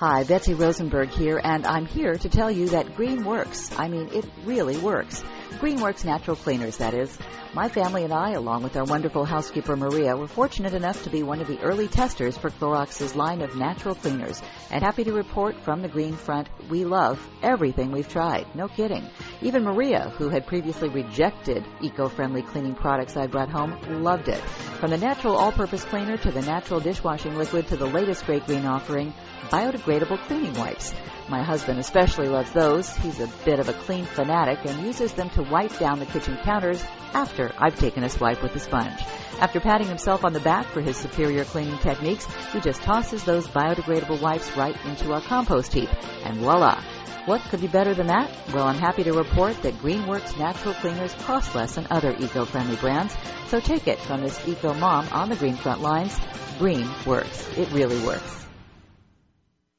Hi, Betsy Rosenberg here, and I'm here to tell you that green works. I mean, it really works. Greenworks Natural Cleaners, that is. My family and I, along with our wonderful housekeeper Maria, were fortunate enough to be one of the early testers for Clorox's line of natural cleaners, and happy to report from the Green Front we love everything we've tried. No kidding. Even Maria, who had previously rejected eco-friendly cleaning products I brought home, loved it. From the natural all-purpose cleaner to the natural dishwashing liquid to the latest great green offering, biodegradable cleaning wipes. My husband especially loves those. He's a bit of a clean fanatic and uses them to wipe down the kitchen counters after I've taken a swipe with the sponge. After patting himself on the back for his superior cleaning techniques, he just tosses those biodegradable wipes right into our compost heap. And voila! What could be better than that? Well, I'm happy to report that Greenworks natural cleaners cost less than other eco-friendly brands. So take it from this eco mom on the Green Front lines. Green works. It really works.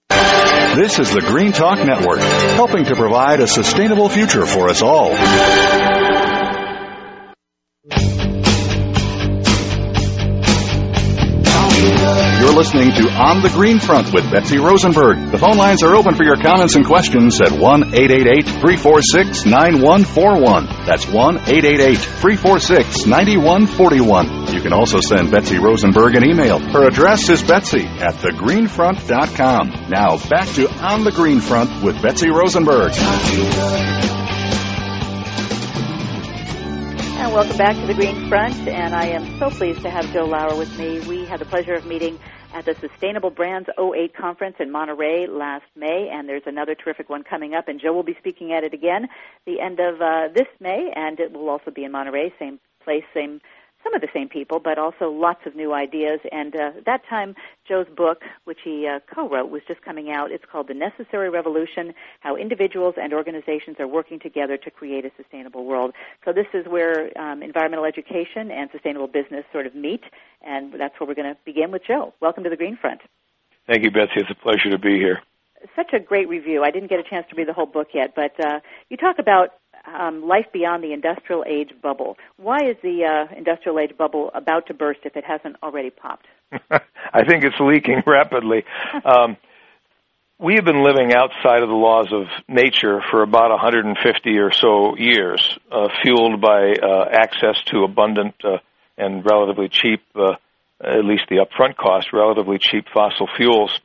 This is the Green Talk Network, helping to provide a sustainable future for us all. Listening to On the Green Front with Betsy Rosenberg. The phone lines are open for your comments and questions at 1 888 346 9141. That's 1 888 346 9141. You can also send Betsy Rosenberg an email. Her address is betsy at thegreenfront.com. Now back to On the Green Front with Betsy Rosenberg. And welcome back to the Green Front, and I am so pleased to have Joe Laur with me. We had the pleasure of meeting at the Sustainable Brands 08 conference in Monterey last May, and there's another terrific one coming up, and Joe will be speaking at it again the end of uh, this May, and it will also be in Monterey, same place, same some of the same people, but also lots of new ideas. And uh, that time, Joe's book, which he uh, co-wrote, was just coming out. It's called The Necessary Revolution: How Individuals and Organizations Are Working Together to Create a Sustainable World. So this is where um, environmental education and sustainable business sort of meet, and that's where we're going to begin with Joe. Welcome to the Green Front. Thank you, Betsy. It's a pleasure to be here. Such a great review. I didn't get a chance to read the whole book yet, but uh, you talk about um, life beyond the industrial age bubble. Why is the uh, industrial age bubble about to burst if it hasn't already popped? I think it's leaking rapidly. um, we have been living outside of the laws of nature for about 150 or so years, uh, fueled by uh, access to abundant uh, and relatively cheap, uh, at least the upfront cost, relatively cheap fossil fuels,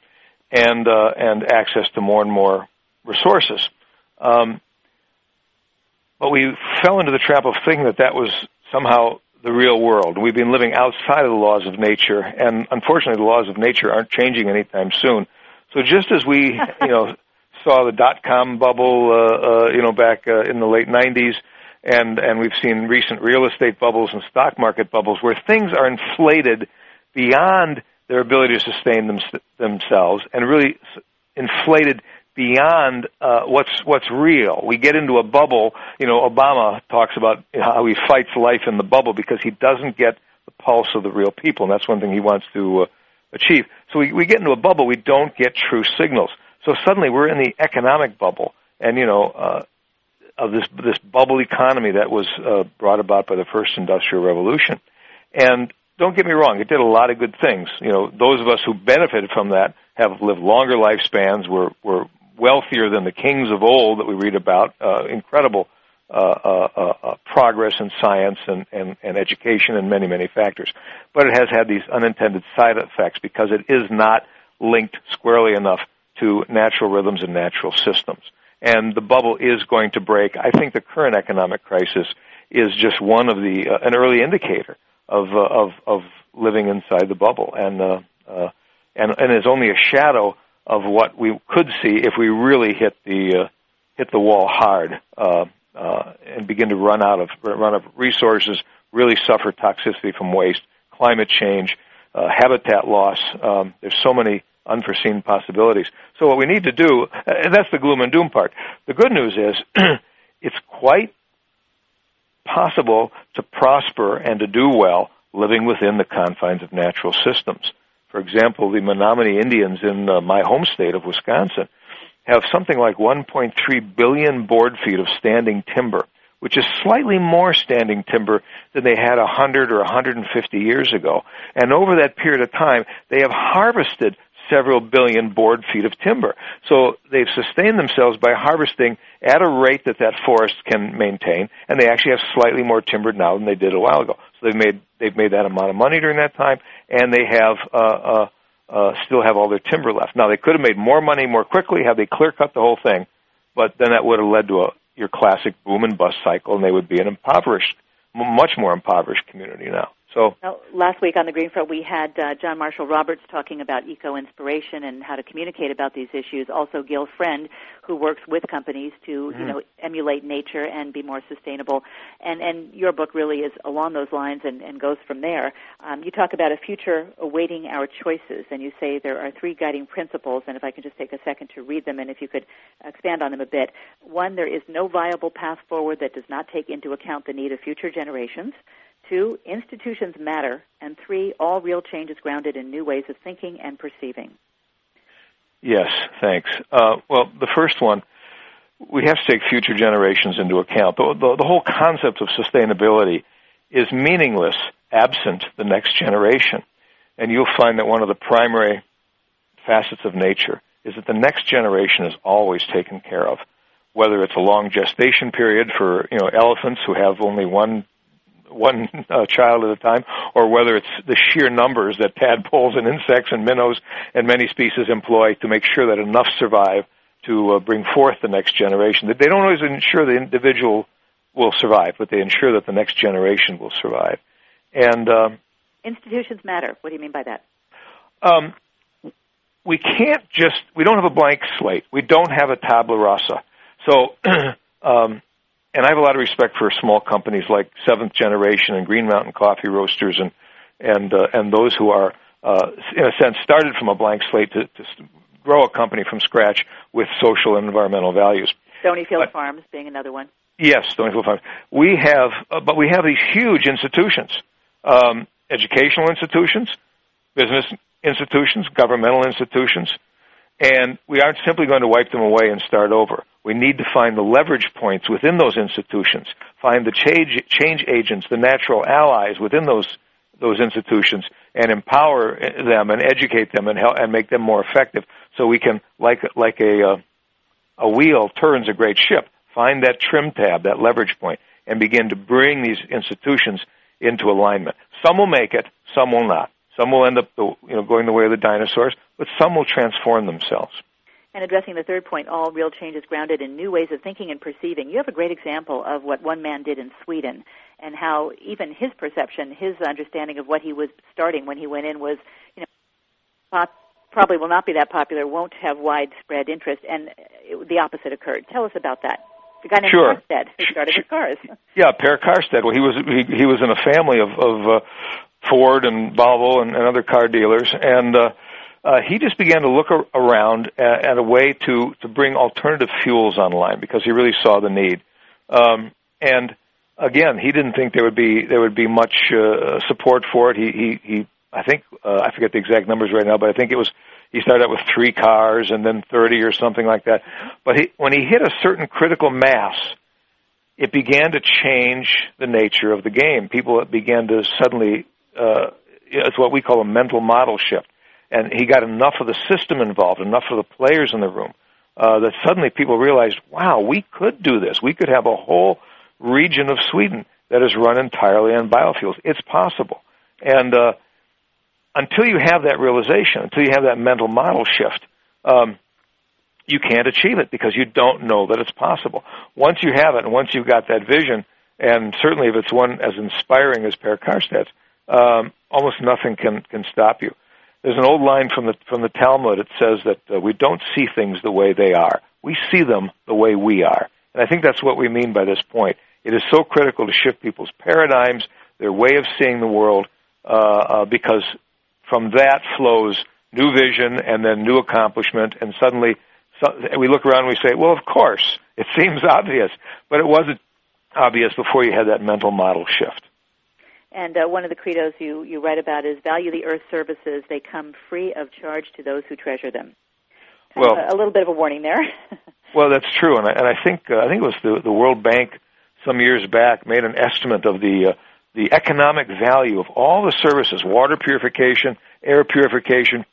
and uh, and access to more and more resources. Um, but we fell into the trap of thinking that that was somehow the real world. We've been living outside of the laws of nature, and unfortunately, the laws of nature aren't changing anytime soon. So just as we, you know, saw the dot com bubble, uh, uh, you know, back uh, in the late '90s, and and we've seen recent real estate bubbles and stock market bubbles where things are inflated beyond their ability to sustain them, themselves, and really inflated beyond uh, what's what's real. We get into a bubble. You know, Obama talks about how he fights life in the bubble because he doesn't get the pulse of the real people, and that's one thing he wants to uh, achieve. So we, we get into a bubble. We don't get true signals. So suddenly we're in the economic bubble, and you know. Uh, of this this bubble economy that was uh, brought about by the first industrial revolution, and don't get me wrong, it did a lot of good things. You know, those of us who benefited from that have lived longer lifespans. We're we're wealthier than the kings of old that we read about. Uh, incredible uh, uh, uh, uh, progress in science and, and, and education and many, many factors. But it has had these unintended side effects because it is not linked squarely enough to natural rhythms and natural systems. And the bubble is going to break. I think the current economic crisis is just one of the uh, an early indicator of of of living inside the bubble, and uh, uh, and and is only a shadow of what we could see if we really hit the uh, hit the wall hard uh, uh, and begin to run out of run out of resources, really suffer toxicity from waste, climate change, uh, habitat loss. Um, there's so many unforeseen possibilities. So what we need to do, and that's the gloom and doom part. The good news is it's quite possible to prosper and to do well living within the confines of natural systems. For example, the Menominee Indians in uh, my home state of Wisconsin have something like 1.3 billion board feet of standing timber, which is slightly more standing timber than they had 100 or 150 years ago. And over that period of time, they have harvested several billion board feet of timber. So they've sustained themselves by harvesting at a rate that that forest can maintain, and they actually have slightly more timber now than they did a while ago. So they've made they've made that amount of money during that time, and they have uh, uh, uh, still have all their timber left. Now they could have made more money more quickly had they clear cut the whole thing, but then that would have led to a your classic boom and bust cycle, and they would be an impoverished, much more impoverished community now. So now, last week on the Green Front, we had uh, John Marshall Roberts talking about eco inspiration and how to communicate about these issues. Also, Gil Friend, who works with companies to mm-hmm. you know emulate nature and be more sustainable. And and your book really is along those lines and, and goes from there. Um, you talk about a future awaiting our choices, and you say there are three guiding principles. And if I can just take a second to read them, and if you could expand on them a bit. One, there is no viable path forward that does not take into account the need of future generations. Two, institutions matter. And three, all real change is grounded in new ways of thinking and perceiving. Yes, thanks. Uh, well, the first one, we have to take future generations into account. The, the, the whole concept of sustainability is meaningless absent the next generation. And you'll find that one of the primary facets of nature is that the next generation is always taken care of. Whether it's a long gestation period for you know elephants who have only one one uh, child at a time, or whether it's the sheer numbers that tadpoles and insects and minnows and many species employ to make sure that enough survive to uh, bring forth the next generation. They don't always ensure the individual will survive, but they ensure that the next generation will survive. And um, institutions matter. What do you mean by that? Um, we can't just we don't have a blank slate. We don't have a tabula rasa. So um, and I have a lot of respect for small companies like Seventh Generation and Green Mountain Coffee Roasters and and uh, and those who are uh, in a sense started from a blank slate to, to grow a company from scratch with social and environmental values. Stonyfield but, Farms being another one. Yes, Stonyfield Farms. We have, uh, but we have these huge institutions, um, educational institutions, business institutions, governmental institutions, and we aren't simply going to wipe them away and start over. We need to find the leverage points within those institutions, find the change, change agents, the natural allies within those those institutions, and empower them and educate them and help and make them more effective. So we can, like like a uh, a wheel turns a great ship, find that trim tab, that leverage point, and begin to bring these institutions into alignment. Some will make it, some will not. Some will end up, you know, going the way of the dinosaurs, but some will transform themselves and addressing the third point, all real change is grounded in new ways of thinking and perceiving. You have a great example of what one man did in Sweden and how even his perception, his understanding of what he was starting when he went in was, you know, pop, probably will not be that popular, won't have widespread interest, and it, the opposite occurred. Tell us about that. The guy named sure. Carstedt who started with cars. Yeah, Per Carstedt. Well, he was he, he was in a family of of uh, Ford and Volvo and, and other car dealers, and uh, uh, he just began to look ar- around at, at, a way to, to bring alternative fuels online because he really saw the need. Um, and again, he didn't think there would be there would be much uh, support for it. He he, he I think uh, I forget the exact numbers right now, but I think it was he started out with three cars and then thirty or something like that. But he, when he hit a certain critical mass, it began to change the nature of the game. People began to suddenly uh, it's what we call a mental model shift and he got enough of the system involved, enough of the players in the room, uh, that suddenly people realized, wow, we could do this. We could have a whole region of Sweden that is run entirely on biofuels. It's possible. And uh, until you have that realization, until you have that mental model shift, um, you can't achieve it because you don't know that it's possible. Once you have it, and once you've got that vision, and certainly if it's one as inspiring as Per Carstedt's, um, almost nothing can can stop you. There's an old line from the from the Talmud. It says that uh, we don't see things the way they are. We see them the way we are. And I think that's what we mean by this point. It is so critical to shift people's paradigms, their way of seeing the world, uh, uh, because from that flows new vision and then new accomplishment. And suddenly, so, we look around and we say, "Well, of course, it seems obvious," but it wasn't obvious before you had that mental model shift. And uh, one of the credos you, you write about is value the earth's services. They come free of charge to those who treasure them. Kind well, a, a, little bit of a warning there. well, that's true, and I, and I think uh, I think it was the, the World Bank some years back made an estimate of the uh, the economic value of all the services: water purification, air purification,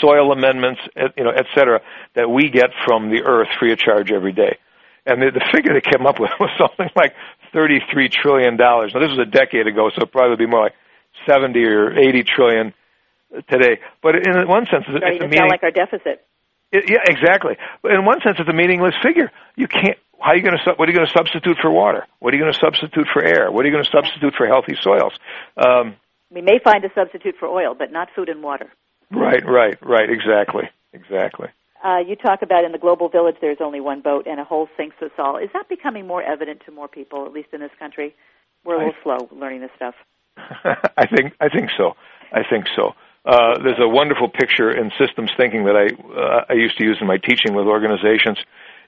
soil amendments, you know, et cetera, that we get from the earth free of charge every day. And the, the figure they came up with was something like $33 trillion. Now, this was a decade ago, so it probably would be more like 70 or 80 trillion today. But in one sense, it's, it's a meaning, like our deficit. It, yeah, exactly. But in one sense, it's a meaningless figure. You can't. How are you going to? What are you going to substitute for water? What are you going to substitute for air? What are you going to substitute for healthy soils? Um, we may find a substitute for oil, but not food and water. Right, right, right. Exactly, exactly. Uh, you talk about in the global village there's only one boat and a hole sinks us all. Is that becoming more evident to more people, at least in this country? We're a little I, slow learning this stuff. I think I think so. I think so. Uh, there's a wonderful picture in systems thinking that I uh, I used to use in my teaching with organizations,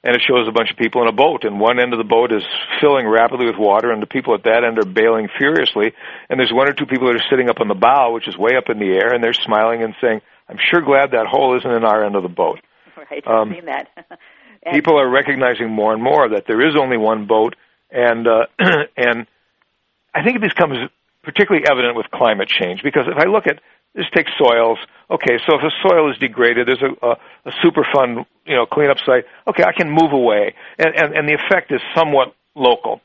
and it shows a bunch of people in a boat, and one end of the boat is filling rapidly with water, and the people at that end are bailing furiously, and there's one or two people that are sitting up on the bow, which is way up in the air, and they're smiling and saying, "I'm sure glad that hole isn't in our end of the boat." Right, I've um, seen that. people are recognizing more and more that there is only one boat, and uh, and I think it becomes particularly evident with climate change because if I look at this takes soils. Okay, so if a soil is degraded, there's a, a, a Superfund, you know, cleanup site. Okay, I can move away, and, and and the effect is somewhat local.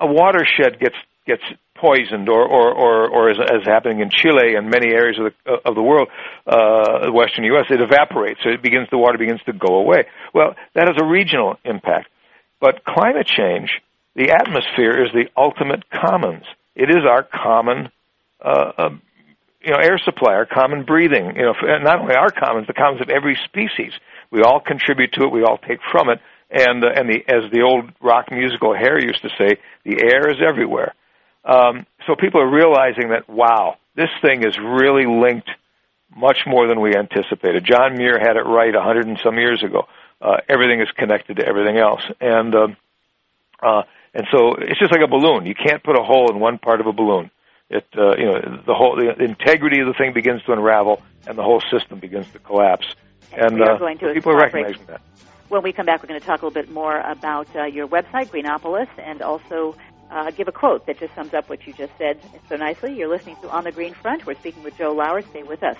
A watershed gets gets poisoned, or or or, or as, as happening in Chile and many areas of the of the world, uh, Western U.S., it evaporates. So it begins the water begins to go away. Well, that has a regional impact, but climate change, the atmosphere is the ultimate commons. It is our common. Uh, uh, you know, air supply, our common breathing, you know, not only our commons, the commons of every species. We all contribute to it. We all take from it. And, uh, and the, as the old rock musical Hair used to say, the air is everywhere. Um, so people are realizing that, wow, this thing is really linked much more than we anticipated. John Muir had it right a hundred and some years ago. Uh, everything is connected to everything else. And, um, uh, and so it's just like a balloon. You can't put a hole in one part of a balloon it uh, you know the whole the integrity of the thing begins to unravel and the whole system begins to collapse. And we are uh, going to people are recognizing that. When we come back, we're going to talk a little bit more about uh, your website, Greenopolis, and also uh, give a quote that just sums up what you just said so nicely. You're listening to On the Green Front. We're speaking with Joe Laur. Stay with us.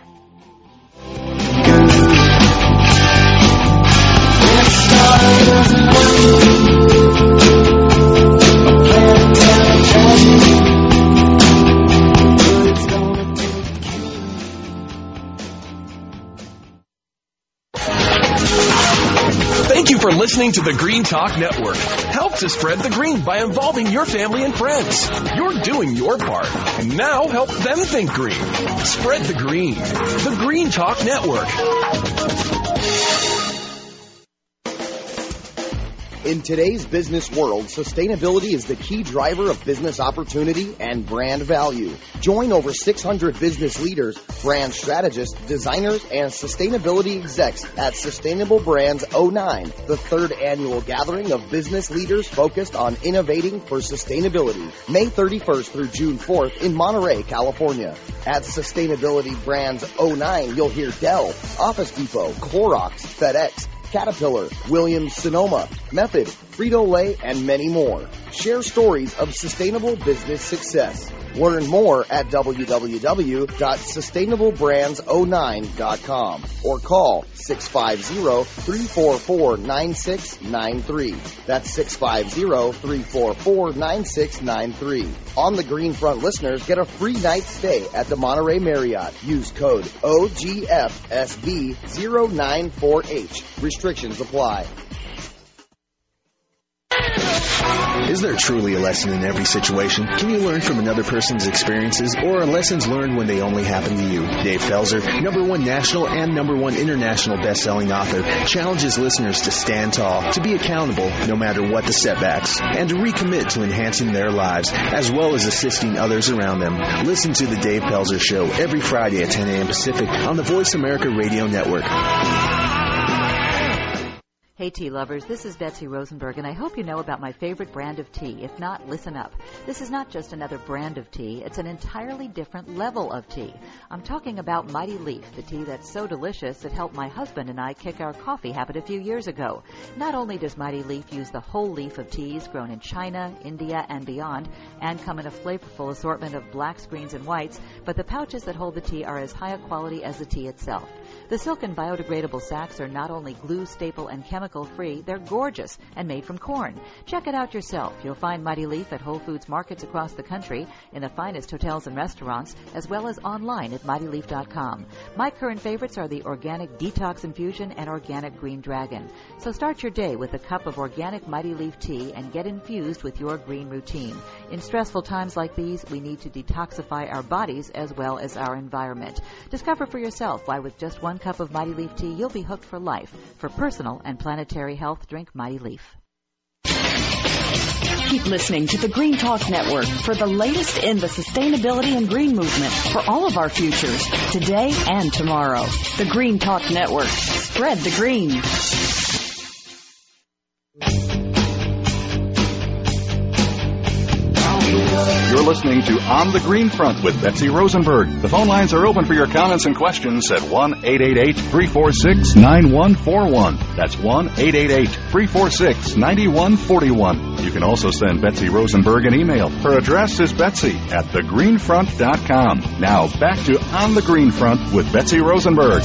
For listening to the Green Talk Network. Help to spread the green by involving your family and friends. You're doing your part. And now help them think green. Spread the green. The Green Talk Network. In today's business world, sustainability is the key driver of business opportunity and brand value. Join over 600 business leaders, brand strategists, designers, and sustainability execs at Sustainable Brands 09, the third annual gathering of business leaders focused on innovating for sustainability. May 31st through June 4th in Monterey, California. At Sustainability Brands 09, you'll hear Dell, Office Depot, Clorox, FedEx, Caterpillar, Williams Sonoma, Method, Frito-Lay, and many more. Share stories of sustainable business success. Learn more at www.sustainablebrands09.com or call 650-344-9693. That's 650-344-9693. On the Green Front listeners get a free night stay at the Monterey Marriott. Use code OGFSB094H. Restrictions apply. Is there truly a lesson in every situation? Can you learn from another person's experiences or are lessons learned when they only happen to you? Dave Pelzer, number one national and number one international best-selling author, challenges listeners to stand tall, to be accountable no matter what the setbacks, and to recommit to enhancing their lives as well as assisting others around them. Listen to the Dave Pelzer Show every Friday at 10 a.m. Pacific on the Voice America Radio Network. Hey, tea lovers, this is Betsy Rosenberg, and I hope you know about my favorite brand of tea. If not, listen up. This is not just another brand of tea, it's an entirely different level of tea. I'm talking about Mighty Leaf, the tea that's so delicious it helped my husband and I kick our coffee habit a few years ago. Not only does Mighty Leaf use the whole leaf of teas grown in China, India, and beyond, and come in a flavorful assortment of blacks, greens, and whites, but the pouches that hold the tea are as high a quality as the tea itself. The silk and biodegradable sacks are not only glue, staple, and chemical free, they're gorgeous and made from corn. Check it out yourself. You'll find Mighty Leaf at Whole Foods markets across the country, in the finest hotels and restaurants, as well as online at mightyleaf.com. My current favorites are the organic detox infusion and organic green dragon. So start your day with a cup of organic Mighty Leaf tea and get infused with your green routine. In stressful times like these, we need to detoxify our bodies as well as our environment. Discover for yourself why with just one cup of Mighty Leaf tea, you'll be hooked for life. For personal and planetary health, drink Mighty Leaf. Keep listening to the Green Talk Network for the latest in the sustainability and green movement for all of our futures, today and tomorrow. The Green Talk Network. Spread the green. You're listening to On the Green Front with Betsy Rosenberg. The phone lines are open for your comments and questions at 1 888 346 9141. That's 1 888 346 9141. You can also send Betsy Rosenberg an email. Her address is betsy at thegreenfront.com. Now back to On the Green Front with Betsy Rosenberg.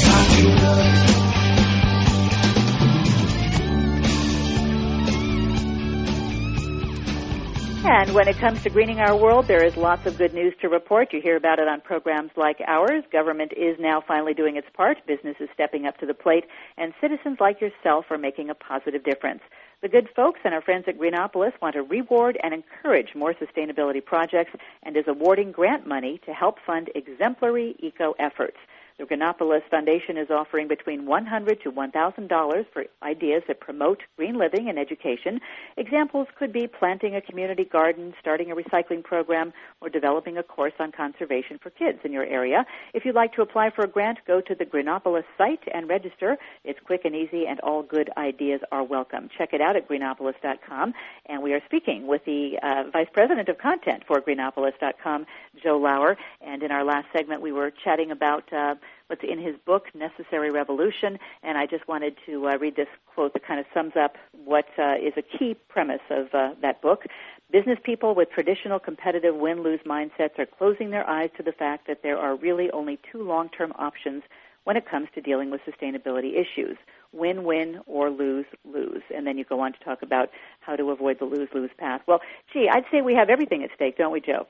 And when it comes to greening our world, there is lots of good news to report. You hear about it on programs like ours. Government is now finally doing its part. Business is stepping up to the plate, and citizens like yourself are making a positive difference. The good folks and our friends at Greenopolis want to reward and encourage more sustainability projects and is awarding grant money to help fund exemplary eco efforts. The Greenopolis Foundation is offering between $100 to $1,000 for ideas that promote green living and education. Examples could be planting a community garden, starting a recycling program, or developing a course on conservation for kids in your area. If you'd like to apply for a grant, go to the Greenopolis site and register. It's quick and easy, and all good ideas are welcome. Check it out at greenopolis.com. And we are speaking with the uh, Vice President of Content for greenopolis.com, Joe Laur. And in our last segment, we were chatting about uh, what's in his book, Necessary Revolution, and I just wanted to uh, read this quote that kind of sums up what uh, is a key premise of uh, that book. Business people with traditional competitive win lose mindsets are closing their eyes to the fact that there are really only two long term options when it comes to dealing with sustainability issues win win or lose lose. And then you go on to talk about how to avoid the lose lose path. Well, gee, I'd say we have everything at stake, don't we, Joe?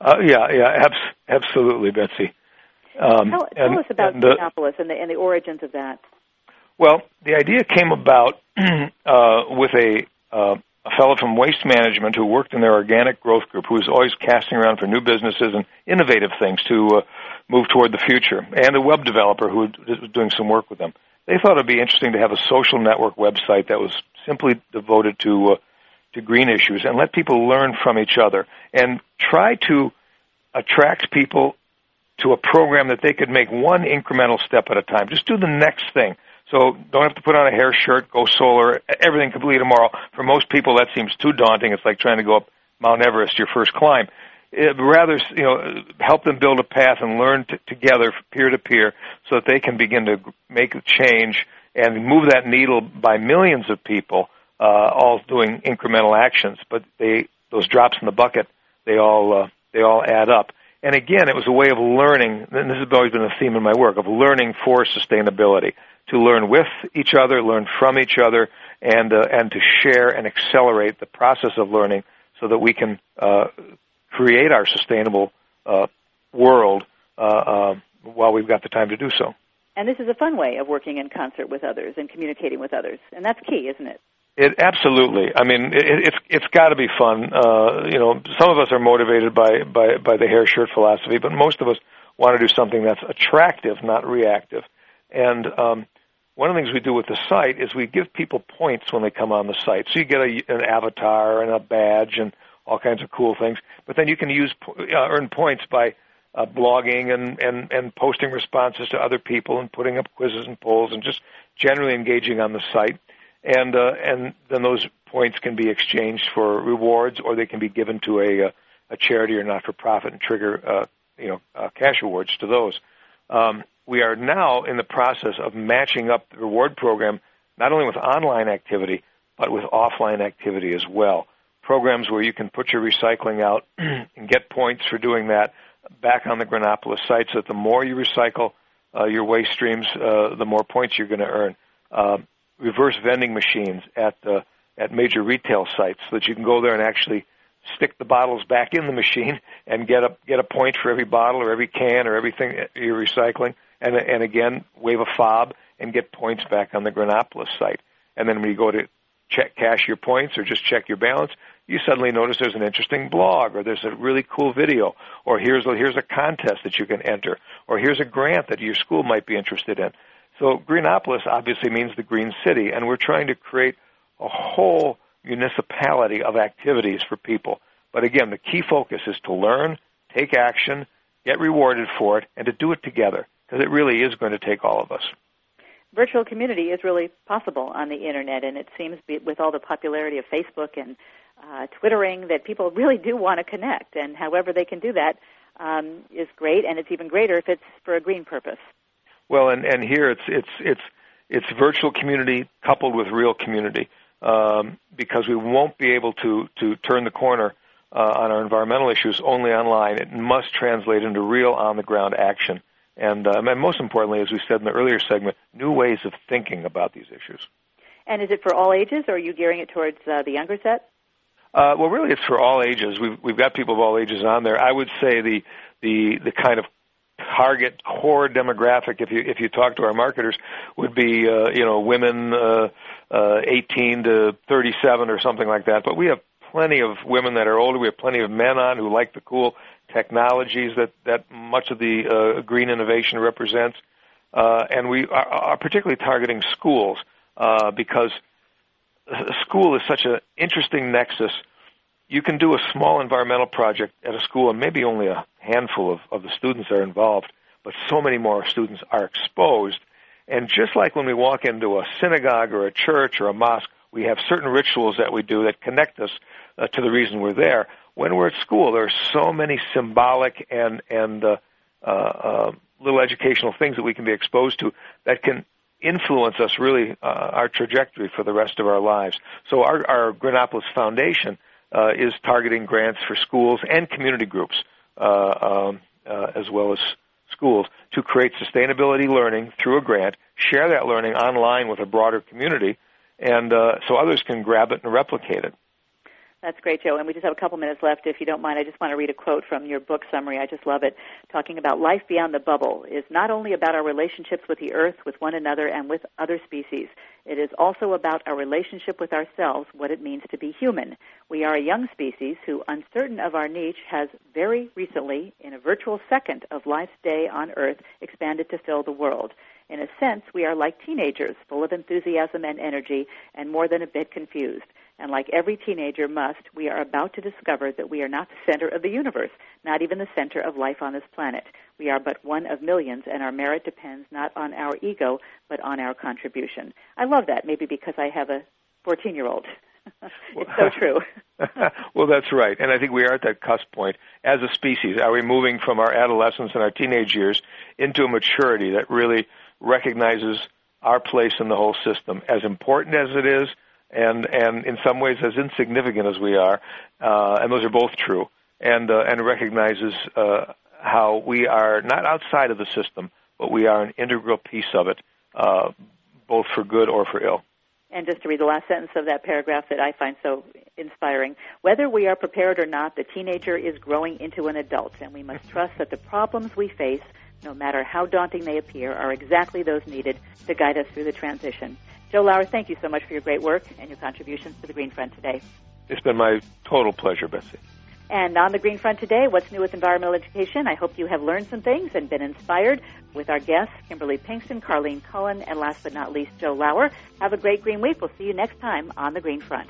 Uh, yeah, yeah, abs- absolutely, Betsy. Um, tell, tell and, us about and, uh, and the, and the origins of that. Well, the idea came about uh, with a, uh, a fellow from Waste Management who worked in their organic growth group, who was always casting around for new businesses and innovative things to uh, move toward the future, and a web developer who was doing some work with them. They thought it'd be interesting to have a social network website that was simply devoted to uh, to green issues and let people learn from each other and try to attract people to a program that they could make one incremental step at a time. Just do the next thing. So don't have to put on a hair shirt, go solar, everything completely tomorrow. For most people, that seems too daunting. It's like trying to go up Mount Everest, your first climb. It, rather, you know, help them build a path and learn t- together, peer to peer, so that they can begin to make a change and move that needle by millions of people, uh, all doing incremental actions. But they, those drops in the bucket, they all, uh, they all add up. And again, it was a way of learning, and this has always been a theme in my work, of learning for sustainability. To learn with each other, learn from each other, and, uh, and to share and accelerate the process of learning so that we can uh, create our sustainable uh, world uh, uh, while we've got the time to do so. And this is a fun way of working in concert with others and communicating with others. And that's key, isn't it? It absolutely. I mean, it, it's it's got to be fun. Uh, you know, some of us are motivated by by by the hair shirt philosophy, but most of us want to do something that's attractive, not reactive. And um, one of the things we do with the site is we give people points when they come on the site. So you get a, an avatar and a badge and all kinds of cool things. But then you can use uh, earn points by uh, blogging and, and and posting responses to other people and putting up quizzes and polls and just generally engaging on the site and uh, and then those points can be exchanged for rewards, or they can be given to a a charity or not for profit and trigger uh, you know uh, cash awards to those. Um, we are now in the process of matching up the reward program not only with online activity but with offline activity as well. Programs where you can put your recycling out and get points for doing that back on the Greenopolis site. So that the more you recycle uh, your waste streams, uh, the more points you're going to earn. Reverse vending machines at the at major retail sites, so that you can go there and actually stick the bottles back in the machine and get a get a point for every bottle or every can or everything you're recycling, and and again wave a fob and get points back on the Greenopolis site. And then when you go to check cash your points or just check your balance, you suddenly notice there's an interesting blog or there's a really cool video or here's a, here's a contest that you can enter or here's a grant that your school might be interested in. So Greenopolis obviously means the green city and we're trying to create a whole municipality of activities for people. But again, the key focus is to learn, take action, get rewarded for it, and to do it together because it really is going to take all of us. Virtual community is really possible on the internet, and it seems with all the popularity of Facebook and uh, Twittering that people really do want to connect, and however they can do that um, is great, and it's even greater if it's for a green purpose. Well, and and here it's it's it's it's virtual community coupled with real community um, because we won't be able to to turn the corner uh, on our environmental issues only online. It must translate into real on the ground action, and, um, and most importantly, as we said in the earlier segment, new ways of thinking about these issues. And is it for all ages, or are you gearing it towards uh, the younger set? Uh, well, really, it's for all ages. We've we've got people of all ages on there. I would say the the the kind of target core demographic, if you if you talk to our marketers, would be uh, you know women uh, uh, 18 to 37 or something like that. But we have plenty of women that are older. We have plenty of men on who like the cool technologies that that much of the uh, green innovation represents, uh, and we are, are particularly targeting schools uh, because school is such an interesting nexus. You can do a small environmental project at a school, and maybe only a handful of, of the students are involved, but so many more students are exposed. And just like when we walk into a synagogue or a church or a mosque, we have certain rituals that we do that connect us uh, to the reason we're there. When we're at school, there are so many symbolic and and uh, uh, uh, little educational things that we can be exposed to that can influence us really uh, our trajectory for the rest of our lives. So our, our Greenopolis Foundation uh, is targeting grants for schools and community groups uh, um, uh, as well as schools to create sustainability learning through a grant, share that learning online with a broader community, and uh, so others can grab it and replicate it. That's great, Joe. And we just have a couple minutes left. If you don't mind, I just want to read a quote from your book summary. I just love it. Talking about life beyond the bubble is not only about our relationships with the earth, with one another, and with other species. It is also about our relationship with ourselves, what it means to be human. We are a young species who, uncertain of our niche, has very recently, in a virtual second of life's day on earth, expanded to fill the world. In a sense, we are like teenagers, full of enthusiasm and energy, and more than a bit confused. And like every teenager must, we are about to discover that we are not the center of the universe, not even the center of life on this planet. We are but one of millions, and our merit depends not on our ego, but on our contribution. I love that, maybe because I have a 14 year old. it's so true. well, that's right. And I think we are at that cusp point as a species. Are we moving from our adolescence and our teenage years into a maturity that really recognizes our place in the whole system, as important as it is, and and in some ways as insignificant as we are, uh, and those are both true, and uh, and recognizes uh, how we are not outside of the system, but we are an integral piece of it, uh, both for good or for ill. And just to read the last sentence of that paragraph that I find so inspiring. Whether we are prepared or not, the teenager is growing into an adult, and we must trust that the problems we face, no matter how daunting they appear, are exactly those needed to guide us through the transition. Joe Laur, thank you so much for your great work and your contributions to the Green Front today. It's been my total pleasure, Betsy. And on the Green Front today, what's new with environmental education? I hope you have learned some things and been inspired with our guests, Kimberly Pinkston, Carlene Cullen, and last but not least, Joe Laur. Have a great green week. We'll see you next time on the Green Front.